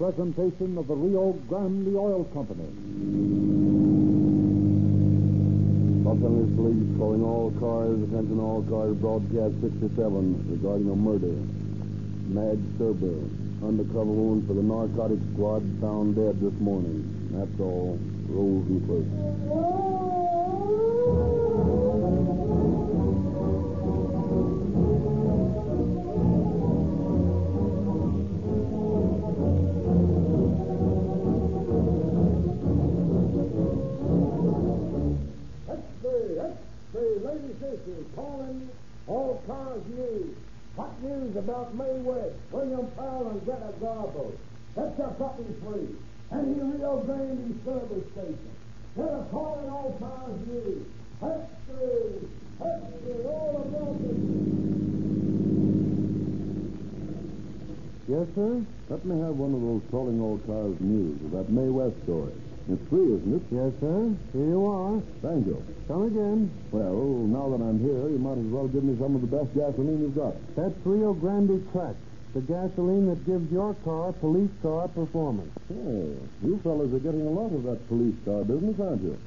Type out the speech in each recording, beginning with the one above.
presentation of the Rio Grande Oil Company. Los Police calling all cars, attention all cars, broadcast 67 regarding a murder. Madge Serber, undercover wound for the narcotics squad, found dead this morning. That's all. Rosie first. Cars news. Hot news about Mae West, William Powell, and Greta Garbo. That's your puppy free. Any Rio Grande service station. They're calling all cars news. X-ray, X-ray, all about the... Yes, sir? Let me have one of those calling all cars news that Mae West story. It's free, isn't it? Yes, sir. Here you are. Thank you. Come again. Well, now that I'm here, you might as well give me some of the best gasoline you've got. That's Rio Grande Crack, the gasoline that gives your car police car performance. Oh, you fellas are getting a lot of that police car business, aren't you?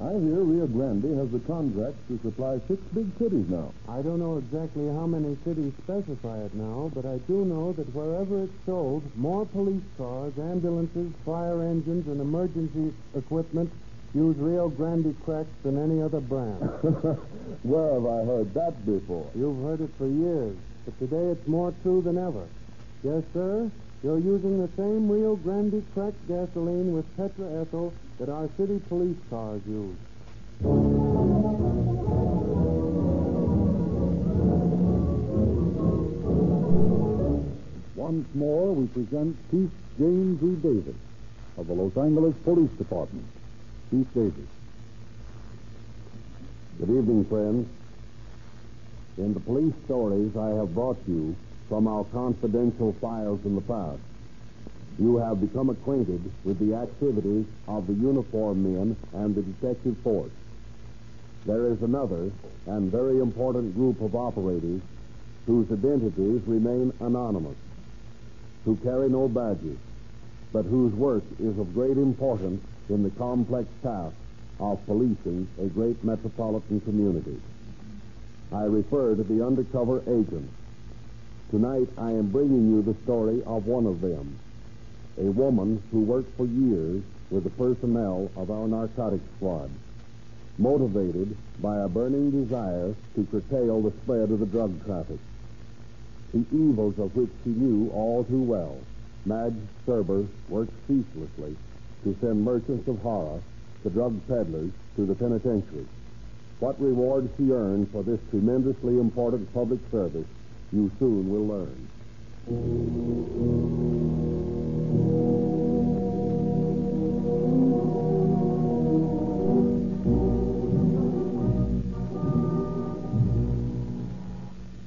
I hear Rio Grande has the contract to supply six big cities now. I don't know exactly how many cities specify it now, but I do know that wherever it's sold, more police cars, ambulances, fire engines, and emergency equipment use Rio Grande cracks than any other brand. Where have I heard that before? You've heard it for years, but today it's more true than ever. Yes, sir. You're using the same Rio Grande cracked gasoline with tetraethyl that our city police cars use. Once more, we present Chief James E. Davis of the Los Angeles Police Department. Chief Davis. Good evening, friends. In the police stories I have brought you from our confidential files in the past, you have become acquainted with the activities of the uniformed men and the detective force. There is another and very important group of operators whose identities remain anonymous, who carry no badges, but whose work is of great importance in the complex task of policing a great metropolitan community. I refer to the undercover agents. Tonight I am bringing you the story of one of them, a woman who worked for years with the personnel of our narcotics squad, motivated by a burning desire to curtail the spread of the drug traffic. The evils of which she knew all too well, Madge Serber worked ceaselessly to send merchants of horror, the drug peddlers, to the penitentiary. What reward she earned for this tremendously important public service, you soon will learn.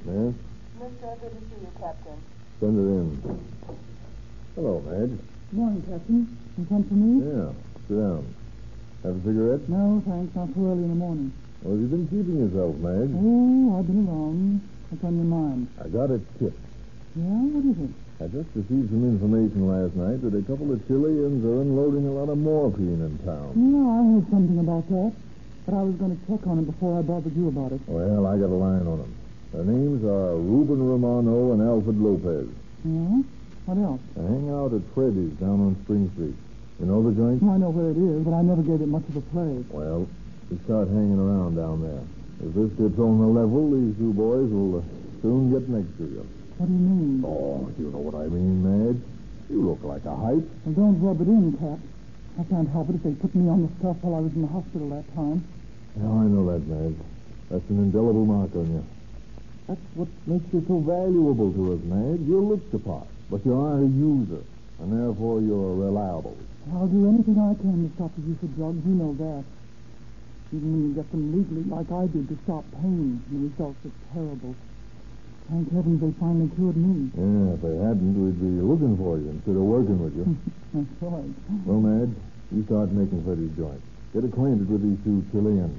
Yes? Mister, good to see you, Captain. Send her in. Hello, Madge. Morning, Captain. You come for me? Yeah, sit down. Have a cigarette? No, thanks. Not too early in the morning. Well, have you been keeping yourself, Madge? Oh, I've been around. What's on your mind? I got a tip. Yeah? What is it? I just received some information last night that a couple of Chileans are unloading a lot of morphine in town. Yeah, I heard something about that. But I was going to check on it before I bothered you about it. Well, I got a line on them. Their names are Ruben Romano and Alfred Lopez. Yeah? What else? They hang out at Freddy's down on Spring Street. You know the joint? I know where it is, but I never gave it much of a play. Well, we start hanging around down there. If this gets on the level, these two boys will uh, soon get next to you. What do you mean? Oh, you know what I mean, Madge. You look like a hype. Well, don't rub it in, Cap. I can't help it if they put me on the stuff while I was in the hospital that time. Yeah, I know that, Madge. That's an indelible mark on you. That's what makes you so valuable to us, Madge. You're looked upon, but you aren't a user, and therefore you're reliable. I'll do anything I can to stop the use of drugs. You know that. Even when you get them legally, like I did, to stop pain. The results are terrible. Thank heavens they finally cured me. Yeah, if they hadn't, we'd be looking for you instead of working with you. That's right. well, Madge, you start making Freddy's joint. Get acquainted with these two Chileans.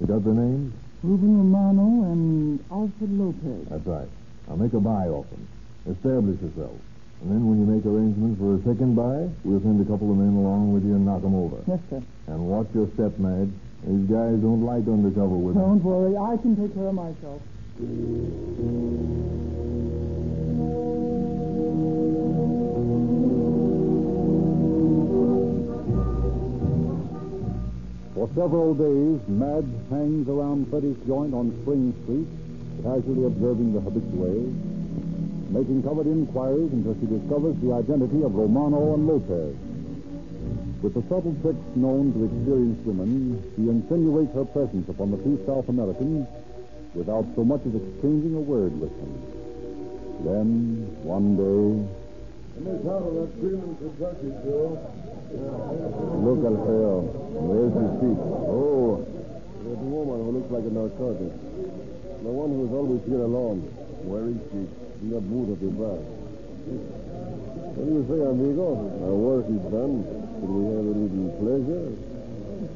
You got their names? Ruben Romano and Alfred Lopez. That's right. I'll make a buy off them. Establish yourself. And then when you make arrangements for a second buy, we'll send a couple of men along with you and knock 'em over. Yes, sir. And watch your step, Madge. These guys don't like undercover with Don't worry. I can take care of myself. For several days, Madge hangs around Freddy's joint on Spring Street, casually observing the habitués, making covered inquiries until she discovers the identity of Romano and Lopez. With the subtle tricks known to experienced women, she insinuates her presence upon the two South Americans without so much as exchanging a word with them. Then, one day, Joe. Look, Alfredo. There's his feet. Oh, there's a woman who looks like a narcotic. The one who is always here alone. Where is she? In that boot of your back. What do you say, amigo? Our work is done. Should we have a little pleasure?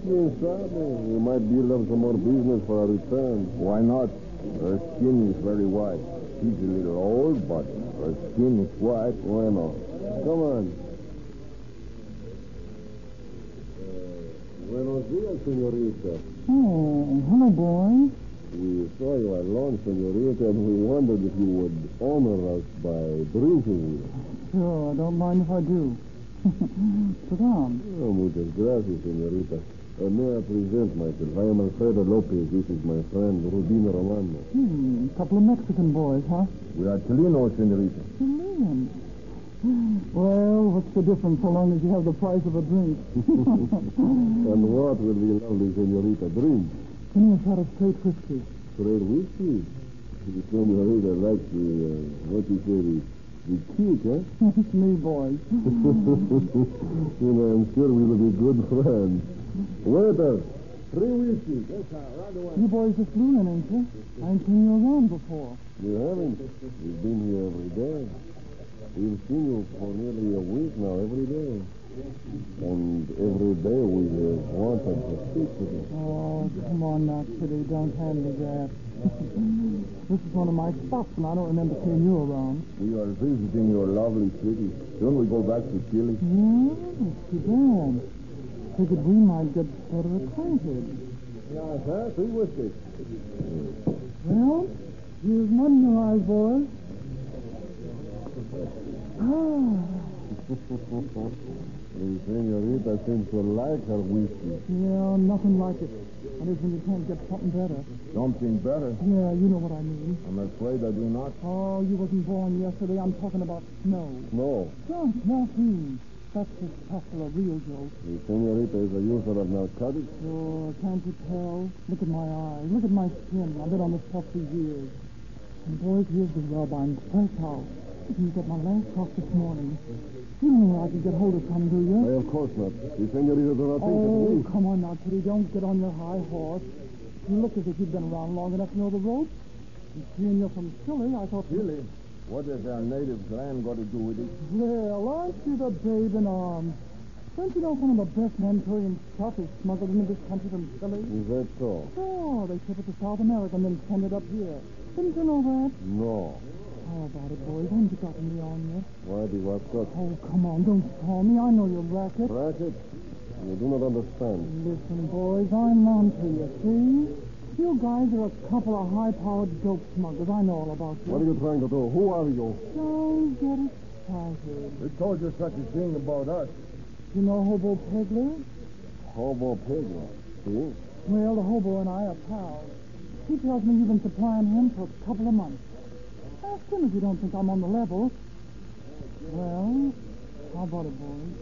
She inside. We might build up some more business for our return. Why not? Her skin is very white. She's a little old, but her skin is white. Why not? Come on. Buenos dias, senorita. Oh, hmm, hello, boy. We saw you at lunch, senorita, and we wondered if you would honor us by drinking. Sure, I don't mind if I do. Sit down. Oh, muchas gracias, senorita. Uh, may I present myself? I am Alfredo Lopez. This is my friend, Rubino Romano. Hmm, couple of Mexican boys, huh? We are Chilenos, senorita. Chilean. Well, what's the difference so long as you have the price of a drink? And what will the lovely senorita drink? Give me a shot of straight whiskey. Straight whiskey. The senorita likes the, uh, what you say, the, the kick, huh? it's me, boys. you know, I'm sure we will be good friends. Waiter, three whiskeys. Yes, sir. Right away. You boys are fluent, ain't you? I ain't seen you around before. You haven't? We've been here every day. We've seen you for nearly a week now, every day. And every day we have wanted to speak to you. Oh, come on now, Kitty. Don't hand me that. this is one of my spots, and I don't remember seeing you around. We are visiting your lovely city. Shouldn't we go back to Chile? Yeah, too bad. Figured we might get better acquainted. Yeah, sir. Three whiskeys. Well, here's mud in your eyes, boys. Ah, The senorita seems to like her whiskey. yeah, nothing like it. Is when you can't get something better. Something better? Yeah, you know what I mean. I'm afraid I do not. Oh, you wasn't born yesterday. I'm talking about snow. No. Just morphine. That's the stuff for a real joke. The senorita is a user of narcotics. Sure, can't you tell? Look at my eyes. Look at my skin. I've been on this stuff for years. And boys, here's the rub. I'm fresh out. You get my last talk this morning. You don't know where I could get hold of some, do you? Why, of course not. The senorita does not think Oh, come on now, Kitty. Don't get on your high horse. You look as if you'd been around long enough to know the ropes. And seeing you're from Chile, I thought... Chile? What has our native land got to do with it? Well, aren't you the babe in arms? Don't you know some of the best Manchurian stuff is smuggled into this country from Chile? Is that so? Oh, they ship it to South America and then send it up here. Didn't you know that? No. How about it, boys? Haven't you got me on? Why do what got? Oh, come on, don't call me. I know your racket. Racket? You do not understand. Listen, boys, I'm on to you, see? You guys are a couple of high-powered dope smugglers. I know all about you. What are you trying to do? Who are you? Don't get excited. Who told you such a thing about us? You know Hobo Pegler? Hobo Pegler. See? Well, the hobo and I are pals. He tells me you've been supplying him for a couple of months. Ask him if you don't think I'm on the level. Well, how about it, boys?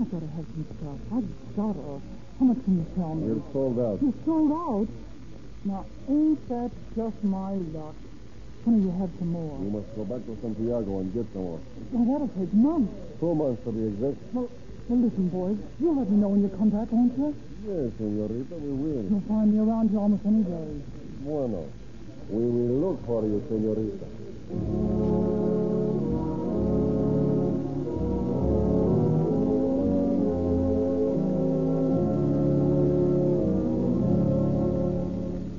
I've got to have some stuff. I've got to. How much can you tell me? You're sold out. You're sold out? Now, ain't that just my luck? When you have some more? You must go back to Santiago and get some more. Well, that'll take months. Two months to be exact. Well, well, listen, boys. You'll let me know when you come back, won't you? Yes, senorita, we will. You'll find me around here almost any day. Bueno. We will look for you, senorita.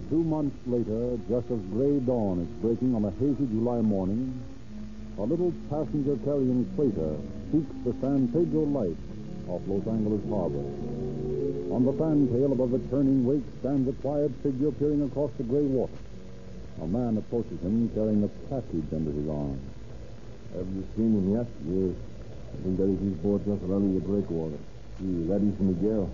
Two months later, just as gray dawn is breaking on a hazy July morning, a little passenger carrying freighter seeks the San Pedro Light off Los Angeles Harbor. On the fantail above the turning wake stands a quiet figure peering across the gray water. A man approaches him carrying a package under his arm. Have you seen him yet? Yes. I think that is his boat just running the breakwater. See, that is Miguel.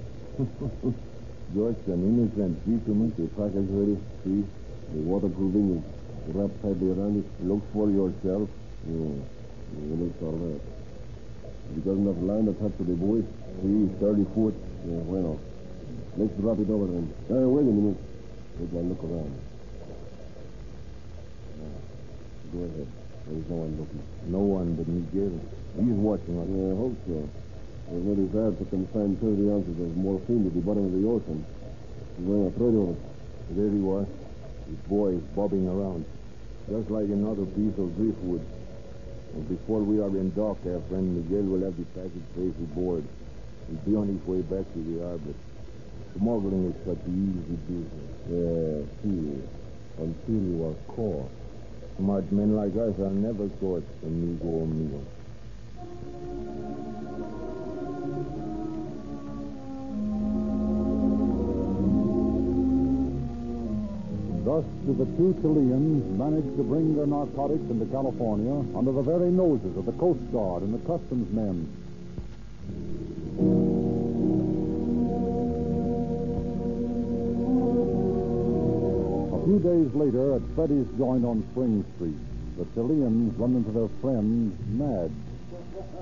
Just an innocent fisherman. The pack is ready. See, the waterproofing is wrapped tightly around it. Look for yourself. Yeah, it looks all right. He doesn't have line attached to the buoy. See, 30 foot. Yeah. Let's drop it over then. Uh, wait a minute. We can look around. Yeah. Go ahead. There's no one looking. No one but me, Miguel. He's watching us. Yeah, I hope so. There's very bad to consign 30 ounces of morphine to the bottom of the ocean. Well, throw it. There you are. His boy is bobbing around. Just like another piece of driftwood. And before we are in dock, our friend Miguel will have the package safely aboard. He'll be on his way back to the harbor. Smuggling is such easy business. Yeah, see. Until you are caught. Smart men like us are never caught, amigo amigo. Thus do the two Chileans manage to bring their narcotics into California under the very noses of the Coast Guard and the customs men. Few days later, at Freddy's joint on Spring Street, the Chileans run into their friend, Madge.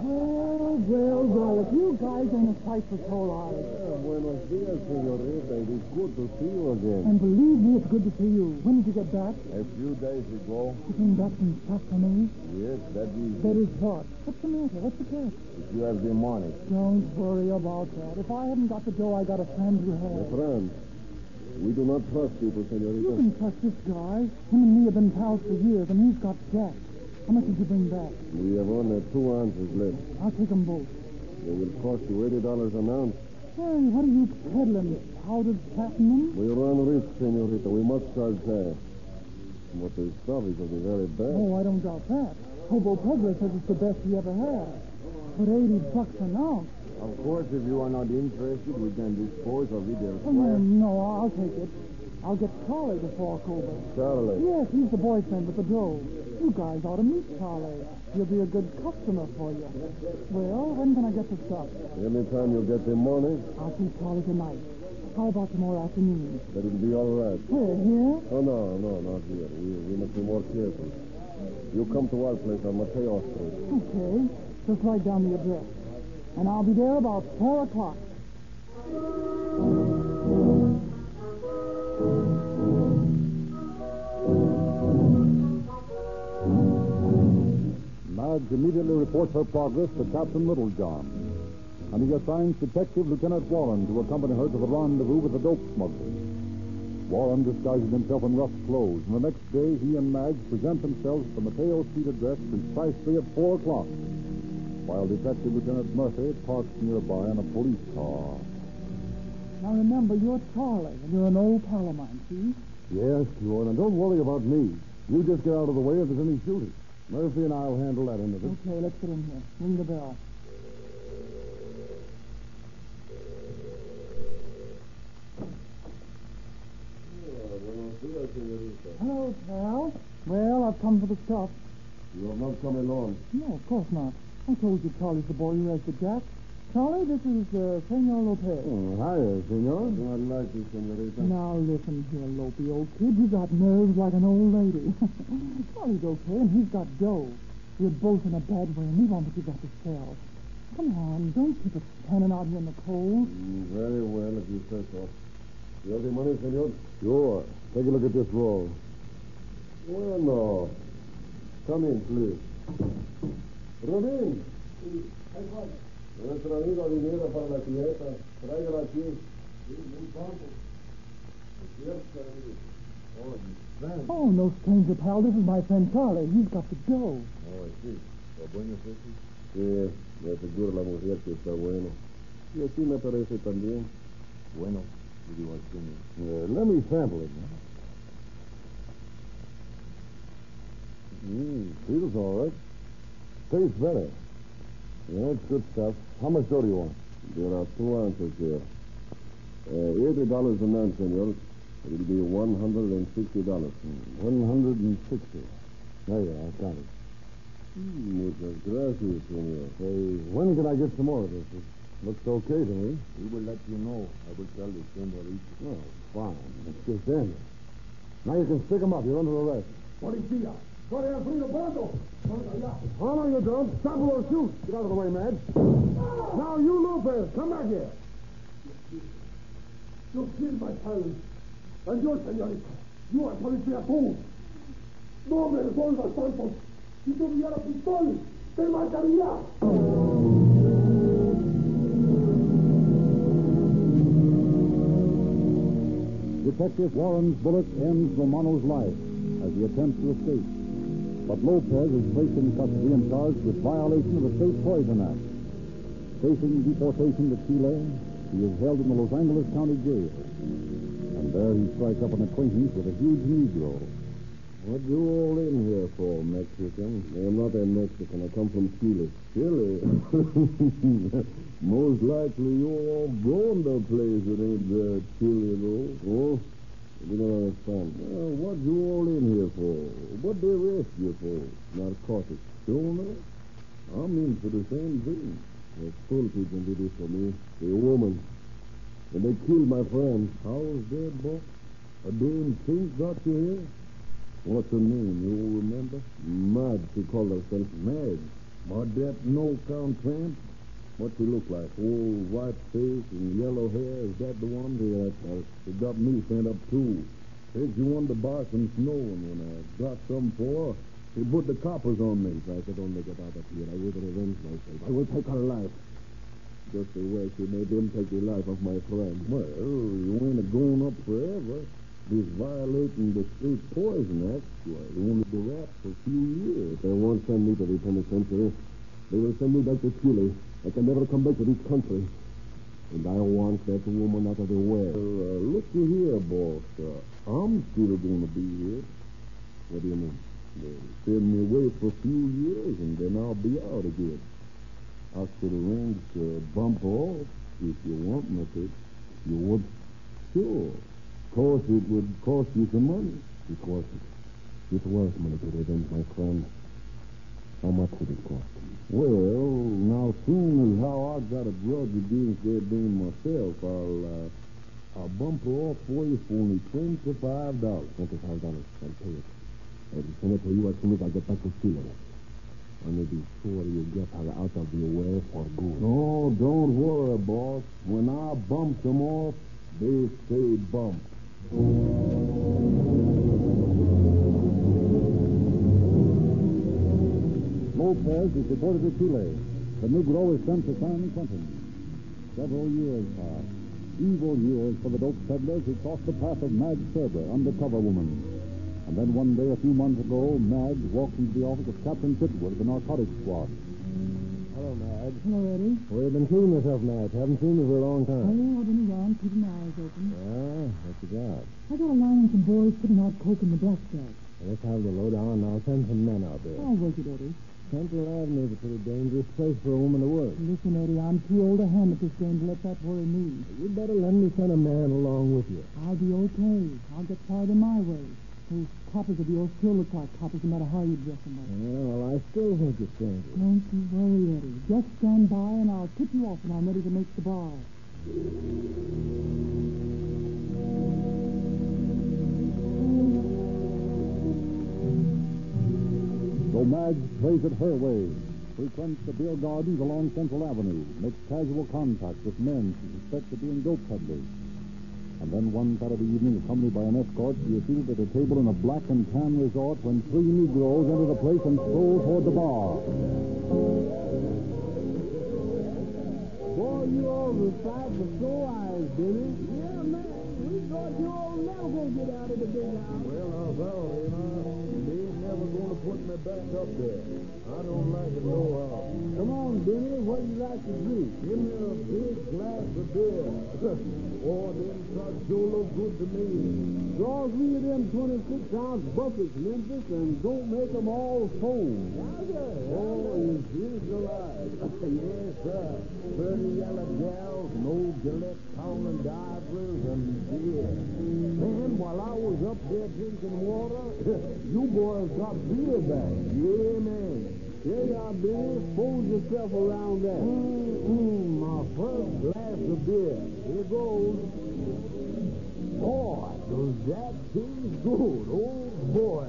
Oh, well, well, if you guys ain't a sight for sore eyes. buenos dias, senorita. It is good to see you again. And believe me, it's good to see you. When did you get back? A few days ago, You came back for me? yes, that is. That is what? What's the matter? What's the catch? If you have the money. Don't worry about that. If I hadn't got the dough, I got a friend who has. A friend, we do not trust people, senorita. You can trust this guy. Him and me have been pals for years, and he's got Jack. How much did you bring back? We have only two ounces left. I'll take 'em both. They will cost you eighty dollars an ounce. Hey, what are you peddling? Powdered platinum? We run risk, senorita. We must charge cash. But the stuff is of the very best. Oh, I don't doubt that. Hobo Pedro says it's the best he ever had. But 80 bucks an ounce? Of course, if you are not interested, we can dispose of it Oh, no, elsewhere. no, I'll take it. I'll get Charlie to fork over. Charlie. Yes, he's the boyfriend with the dough. You guys ought to meet Charlie. He'll be a good customer for you. Well, when can I get the stuff? Any time you get the money, I'll see Charlie tonight. How about tomorrow afternoon? that will be all right. Where, here? Oh, no, no, not here. We, we must be more careful. You come to our place on Mateo Street. Okay, just write down the address. And I'll be there about 4 o'clock. Madge immediately reports her progress to Captain Littlejohn, and he assigns Detective Lieutenant Warren to accompany her to the rendezvous with the dope smugglers. Warren disguises himself in rough clothes, and the next day he and Madge present themselves at the Mateo Street address precisely at 4 o'clock, while Detective Lieutenant Murphy parks nearby in a police car. Now remember, you're Charlie, and you're an old pal of mine, see? Yes, sure. Now, don't worry about me. You just get out of the way if there's any shooting. Murphy and I'll handle that end of it. Okay, let's get in here. Ring the bell. Hello, pal. Well, I've come for the stuff. You have not come alone. No, of course not. I told you Charlie's the boy who has the jack. Charlie, this is uh, Senor Lopez. Oh, hiya, senor. I like you, senorita. Now listen here, Lopey, old kid. You got nerves like an old lady. Charlie's okay, and he's got dough. We're both in a bad way, and we want what you got to sell. Come on, don't keep us standing out here in the cold. Mm, very well, if you say so. You have the money, senor? Sure. Take a look at this roll. Well, no. Come in, please. Rubín. Nuestro amigo dinero para la fiesta. Tráigala aquí. Sí, muy pronto. Sir. Oh. Oh, no stranger, pal. This is my friend Charlie. He's got the dough. Oh, sí. ¿Lo bueno es eso? Sí, me aseguro la mujer que está bueno. Y así me parece también. Bueno, you want to me? let me sample it. Mmm, feels all right. Tastes better. Yeah, it's good stuff. How much dough do you want? There are two ounces here. Uh, eighty dollars an ounce, senor. It'll be one hundred and sixty dollars. One hundred and sixty. There you are. Got it. Muchas gracias, senor. Say, when can I get some more of this? It looks okay to me. We will let you know. I will tell the senorita. Oh, fine. Let's get in. Now you can stick 'em up. You're under arrest. Policía, corre al frío bando. Oh, no, you don't. Stop or shoot. Get out of the way, Madge. Now, you Lopez, come back here. You killed my parents. And you, señorita, you are policía too. No me resuelvas, Santos. Si tuviera pistol, te mataría. Detective Warren's bullet ends Romano's life as he attempts to escape. But Lopez is placed in custody and charged with violation of the State Poison Act. Facing deportation to Chile, he is held in the Los Angeles County Jail. And there he strikes up an acquaintance with a huge Negro. What you all in here for, Mexican? I'm not a Mexican. I come from Chile. Chile? Most likely you're all going to a place that ain't uh, Chile, though. Oh? You don't understand. Well, what you all in here for? What they arrest you for? Narcotics. Stoner? I'm in for the same thing. A full people did this for me. A woman. And they killed my friend. How's dead, boy? A damn thing got you here? What's her name? You all remember? Mad, she called herself Mad. But that no-count tramp? What she look like? Old white face and yellow hair? Is that the one? Yeah. Got me sent up, too. Said she wanted to buy some snow, and when I got some for she put the coppers on me. I said, don't make it out of here. I will revenge myself. I will take her life. Just the way she made them take the life of my friend. Well, you ain't a going up forever. This violating the State Poison Act, why, they only be wrapped for a few years. They won't send me to the penitentiary. They will send me back to Chile. I can never come back to this country. And I want that woman out of the way. Uh, looky here, boss. Uh, I'm still going to be here. What do you mean? They'll send me away for a few years, and then I'll be out again. I could arrange to bump off if you want me to. You would? Sure. Of course, it would cost you some money. Of course, it. It's worth money to revenge my friend. How much would it cost? Well, now, soon as how I got a grudge against that dame myself, I'll, uh, I'll bump her off for you for only twenty-five dollars. Twenty-five dollars. I'll pay it. I'll send it to you as soon as I get back to Chile. I may be sure you get her out of your way for good. No, don't worry, boss. When I bump them off, they stay bumped. Lopez is deported to Chile. The Negro is sent to San Quentin. Several years pass. Evil years for the dope peddlers who crossed the path of Madge Serber, undercover woman. And then one day, a few months ago, Madge walked into the office of Captain Pitwood of the narcotics squad. Hello, Madge. Hello, Eddie. Well, you've been keeping yourself, Madge. Haven't seen you for a long Oh, time. I've been around keeping my eyes open. Yeah, what you got? I got a line on some boys putting out coke in the blackjack. Well, let's have the lowdown, and I'll send some men out there. I'll work it, Eddie. Central Avenue is a pretty dangerous place for a woman to work. Listen, Eddie, I'm too old a hand at this game to let that worry me. You'd better let me send a man along with you. I'll be okay. I'll get fired in my way. Those coppers of yours still look like coppers no matter how you dress them up. Well, I still think it's dangerous. Don't you worry, Eddie. Just stand by and I'll tip you off when I'm ready to make the bar. So Madge plays it her way, frequents the beer gardens along Central Avenue, makes casual contact with men she suspects of being dope peddlers. And then one Saturday evening, accompanied by an escort, she is seated at a table in a black and tan resort when three Negroes enter the place and stroll toward the bar. Boy, you all the fight for sore eyes, Billy. Yeah, man. We thought you all never gonna get out of the big house. Well, now, put me back up there. I don't like it no how. Come on, Benny. What do you like to drink? Give me a big glass of beer. oh, them look good to me. Draw three of them 26-ounce buckets, Memphis, and don't make them all foam. Oh, you visualize. yes, sir. Pretty yellow gals, no Gillette pounding divers, and beer. Man, while I was up there drinking water, you boys got beer back. Yeah, man. There are, Benny. Fold yourself around there. Mm-hmm. My first glass of beer. Here goes. Boy, does that taste good. Oh, boy.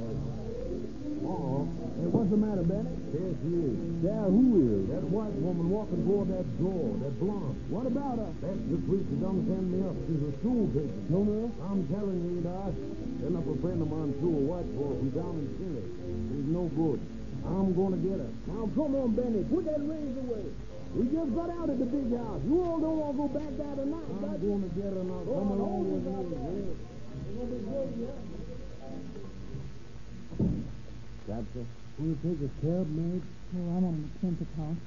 Uh-oh. Hey, what's the matter, Benny? There she is. Yeah, who is? That white woman walking toward that door, that blonde. What about her? That's the preacher done send me up. She's a stool pigeon. No, no. I'm telling you, Doc. Send up a friend of mine, too, a white boy from down in Chile. She's no good. I'm going to get her. Now, come on, Benny. Put that razor away. We just got out of the big house. You all don't want to go back there tonight. I'm going to get her now. Come on, along with me. It's going to be good, yeah. Captain? Will you take a cab, Meg? No, I'm on the Pentecost.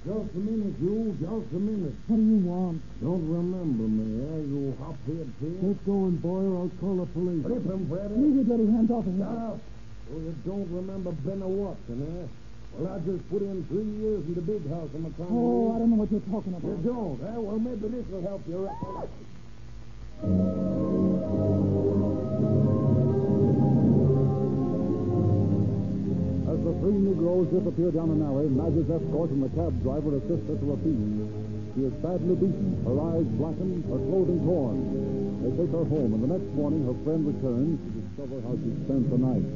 Just a minute, you. Just a minute. What do you want? Don't remember me, eh, you hop-head pig? Get going, boy, or I'll call the police. Flip him, Freddy. Leave your dirty hands off of him. Stop. Oh, you don't remember Ben Watson, eh? Well, I just put in three years in the big house in the town. Oh, I don't know what you're talking about. You don't, eh? Well, maybe this will help you. three Negroes disappear down an alley, Madge's escort and the cab driver assist her to her feet. She is badly beaten, her eyes blackened, her clothing torn. They take her home, and the next morning her friend returns to discover how she spent the night.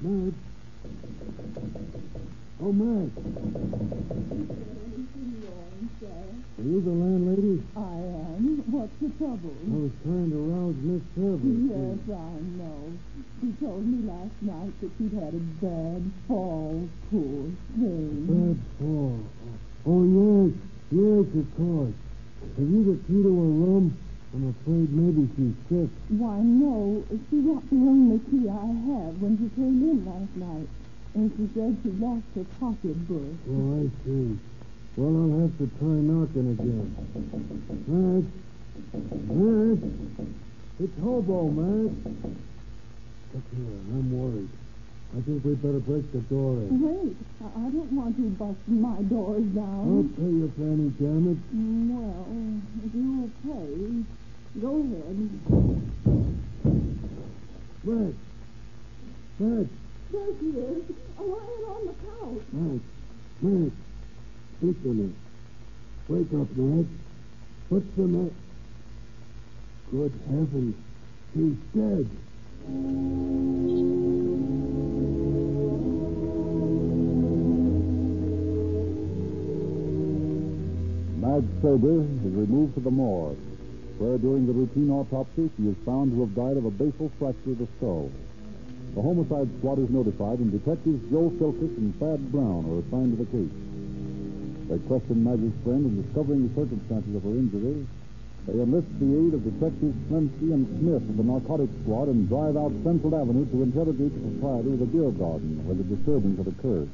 Meg. Oh, Are you the landlady? I am. What's the trouble? I was trying to rouse Miss Service. Yes, I know. She told me last night that she'd had a bad fall, poor thing. Bad fall. Oh, yes. Yes, of course. Have you the key to her room? I'm afraid maybe she's sick. Why, no. She got the only key I have when she came in last night. And she said she lost her pocketbook. Oh, I see. Well, I'll have to try knocking again. Mac? Mac? It's Hobo, Mac. Look here, I'm worried. I think we'd better break the door in. Wait, I I don't want you busting my doors I'll down. pay you, Fanny, damn it. Well, if you'll pay, go ahead. Mac. Mac. There she is, lying on the couch. Mac. Mac. Wake up, Mac. What's the matter? Good heavens. he's dead. Madge Sober is removed to the morgue, where during the routine autopsy she is found to have died of a basal fracture of the skull. The homicide squad is notified, and detectives Joe Philkis and Thad Brown are assigned to the case. They questioned Maggie's friend in discovering the circumstances of her injury. They enlist the aid of Detectives Smensky and Smith of the narcotics squad and drive out Central Avenue to interrogate the proprietor of the beer garden where the disturbance had occurred.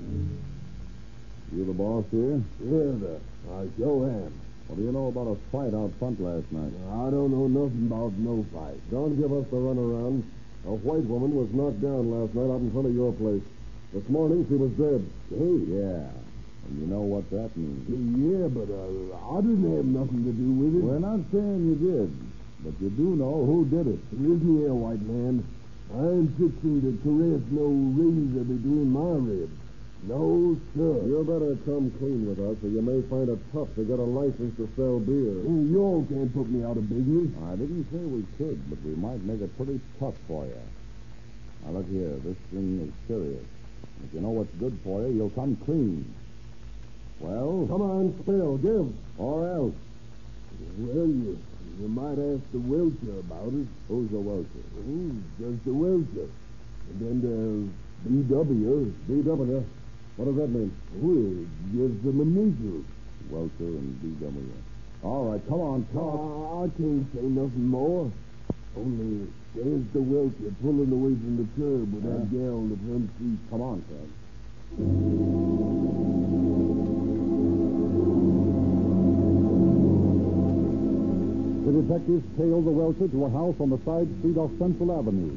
You the boss here? Yeah, sir. I sure am. What do you know about a fight out front last night? I don't know nothing about no fight. Don't give us the runaround. A white woman was knocked down last night out in front of your place. This morning she was dead. Hey, Yeah. And you know what that means. yeah, but uh, I didn't have nothing to do with it. We're not saying you did, but you do know who did it. Listen here, white man. I ain't fixing to caress no razor between my ribs. No, sir. You better come clean with us, or you may find it tough to get a license to sell beer. Hey, you all can't put me out of business. I didn't say we could, but we might make it pretty tough for you. Now, look here. This thing is serious. If you know what's good for you, you'll come clean. Well, Come on, spill, give. or else. Well, you, you might ask the Welcher about it. Who's the Welcher? Oh, just the Welcher. And then there's BW. B.W. What does that mean? Well, it gives them initials. Welcher and B.W. All right, come on, talk. Oh, ah, I can't say nothing more. Only there's the welcher pulling away from the curb with that Yeah. gal in the front seat. Come on, Fred. Detectives tail the welcher to a house on the side street off Central Avenue.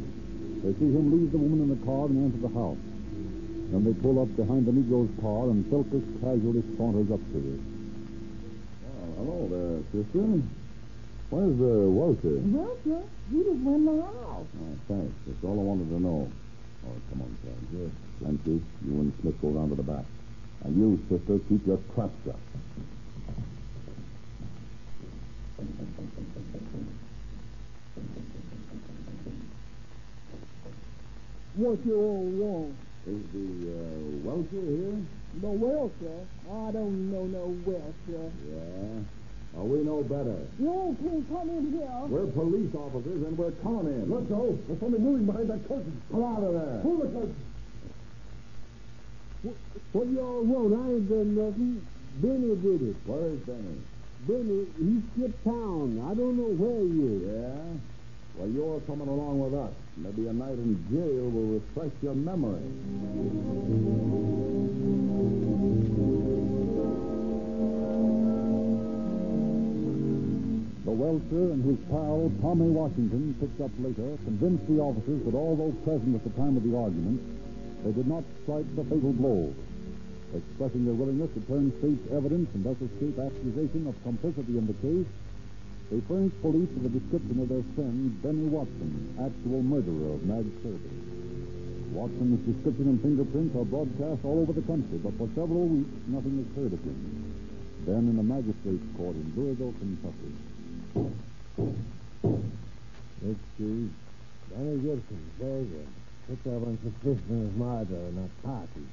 They see him leave the woman in the car and enter the house. Then they pull up behind the Negro's car and Philpus casually saunters up to her. Oh, ah, hello there, sister. Where's the welcher? Well, sir, he just went in the house. Oh, thanks. That's all I wanted to know. Oh, come on, Fred. Yes. Clancy, you and Smith go round to the back. And you, sister, keep your trap shut. What you all want? Is the uh, welcher here? The welfare? I don't know no welfare. Yeah. Oh, we know better. You all can't come in here. We're police officers and we're coming in. Let's go. There's something moving behind that curtain. Come out of there. Pull the curtain. What y'all want? I ain't done nothing. Benny did it. Where is Benny? Benny, he skipped town. I don't know where he is. Yeah? Well, you're coming along with us. Maybe a night in jail will refresh your memory. The welcher and his pal, Tommy Washington, picked up later, convinced the officers that although present at the time of the argument, they did not strike the fatal blow. Expressing their willingness to turn state's evidence and thus escape accusation of complicity in the case, they furnished police with a description of their friend, Benny Watson, actual murderer of Mag Kirby. Watson's description and fingerprints are broadcast all over the country, but for several weeks, nothing is heard of him. Then in a magistrate's court in Louisville, Kentucky. See. Benny Gibson, there's a picked up on suspicion of murder in a party,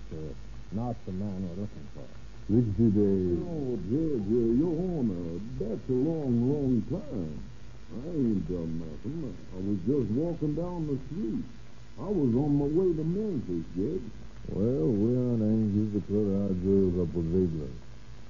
Not the man we're looking for. Sixty days. Oh, Judge, uh, Your Honor, that's a long, long time. I ain't done nothing. I was just walking down the street. I was on my way to Memphis, Judge. Well, we aren't anxious to put our jails up with vigilance.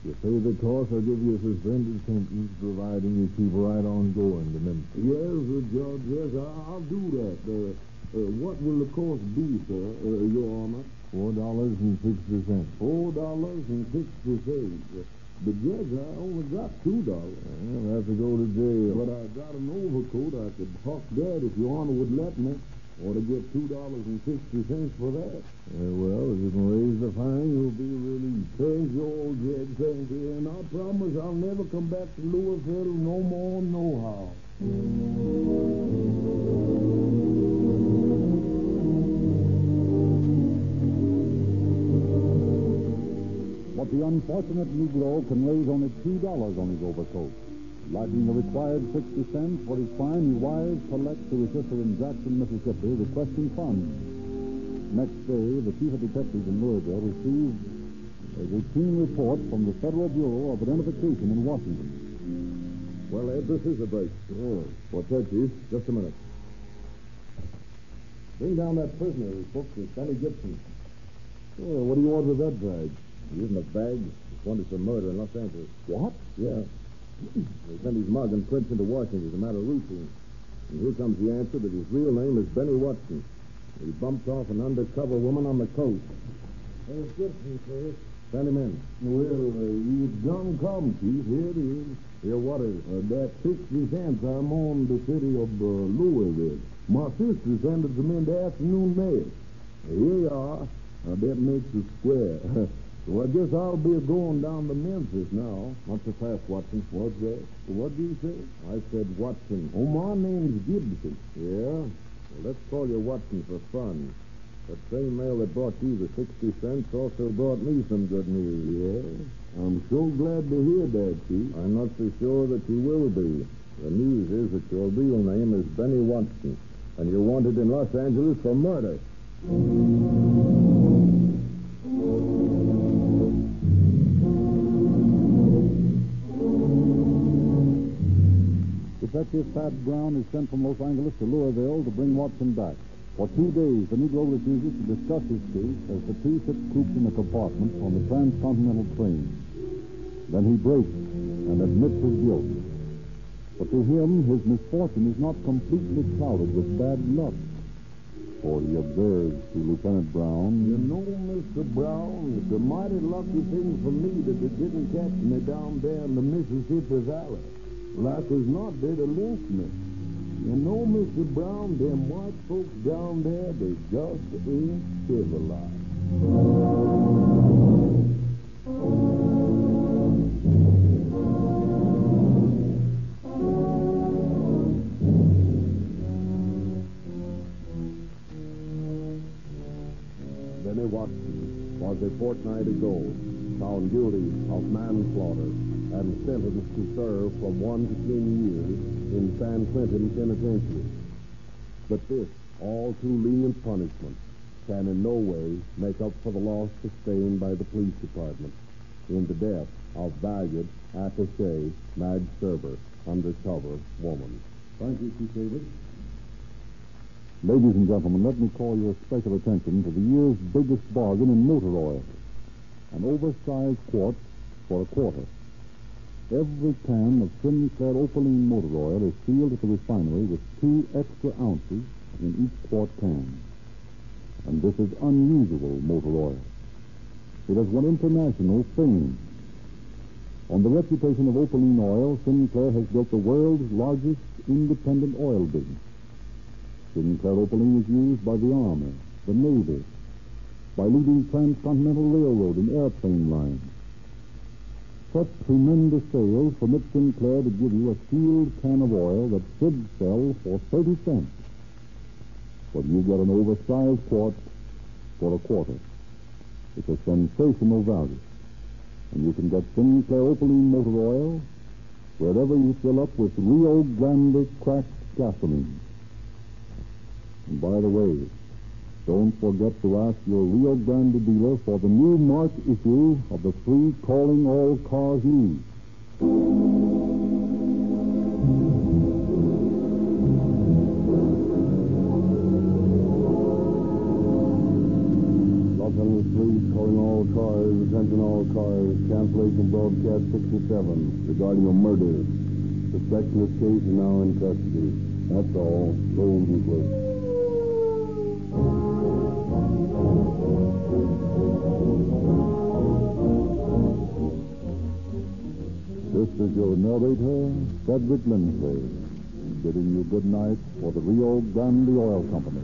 You pay the cost, I'll give you a suspended sentence, providing you keep right on going to Memphis. Yes, uh, Judge, yes, I, I'll do that. Uh, uh, what will the cost be, sir, uh, Your Honor? Four dollars and sixty cents. Four dollars and sixty cents. But, Judge, I only got two dollars. I'll have to go to jail. But I got an overcoat. I could huck that if Your Honor would let me. Or to get two dollars and sixty cents for that. Uh, well, if you can raise the fine, you'll be released. Thank you, old Jed. Thank you. And I promise I'll never come back to Louisville no more, nohow. But the unfortunate Negro can raise only two dollars on his overcoat. Lacking the required sixty cents for his fine, he wires collects to his sister in Jackson, Mississippi, requesting funds. Next day, the chief of detectives in Louisville received a routine report from the Federal Bureau of Identification in Washington. Well, Ed, this is a break. What's that, Chief? Just a minute. Bring down that prisoner whose book is Benny Gibson. What do you want with that bag? He isn't a bag. He's wanted for murder in Los Angeles. What? Yeah. They sent his mug and prints into Washington as a matter of routine. And here comes the answer that his real name is Benny Watson. He bumped off an undercover woman on the coast. There's Gibson, sir. Send him in. Well, uh, you done come, Chief. Here it is. Here, what is uh, that 60 cents I'm on the city of uh, Louisville. My sister sent it to me in the afternoon mail. Here you are. That makes it square. so I guess I'll be going down to Memphis now. Not so fast, Watson. What's that? Uh, what do you say? I said Watson. Oh, my name's Gibson. Yeah? Well, let's call you Watson for fun. That same mail that brought you the 60 cents also brought me some good news. Yeah? I'm so glad to hear that, Chief. I'm not so sure that you will be. The news is that your real name is Benny Watson, and you're wanted in Los Angeles for murder. Detective Pat Brown is sent from Los Angeles to Louisville to bring Watson back. For two days, the Negro refuses to discuss his case as the two sit cooped in a compartment on the transcontinental train. Then he breaks and admits his guilt. But to him, his misfortune is not completely clouded with bad luck. For he observes to Lieutenant Brown, You know, Mr. Brown, it's a mighty lucky thing for me that they didn't catch me down there in the Mississippi Valley. Like as not, they'd have lynched me. You know, Mr. Brown, them white folks down there, they just ain't civilized. Benny Watson was a fortnight ago found guilty of manslaughter and sentenced to serve from one to ten years in San Quentin Penitentiary. But this all too lenient punishment can in no way make up for the loss sustained by the police department in the death of valued attaché Madge Serber, undercover woman. Thank you, Chief Davis. Ladies and gentlemen, let me call your special attention to the year's biggest bargain in motor oil. An oversized quart for a quarter. Every can of Sinclair Opaline motor oil is sealed at the refinery with two extra ounces in each quart can. And this is unusual motor oil. It has won international fame. On the reputation of Opaline oil, Sinclair has built the world's largest independent oil business. Sinclair Opaline is used by the Army, the Navy, by leading transcontinental railroad and airplane lines. Such tremendous sales permit Sinclair to give you a sealed can of oil that should sell for 30 cents. But you get an oversized quart for a quarter. It's a sensational value. And you can get Sinclair Opaline motor oil wherever you fill up with Rio Grande cracked gasoline. And by the way, don't forget to ask your Rio Grande dealer for the new March issue of the free Calling All Cars News. Angeles Police calling all cars, attention all cars, cancellation broadcast 67 regarding a murder. Suspect in this case is now in custody. That's all. Gold and close. This is your narrator, Frederick Lindsley, bidding you good night for the Rio Grande Oil Company.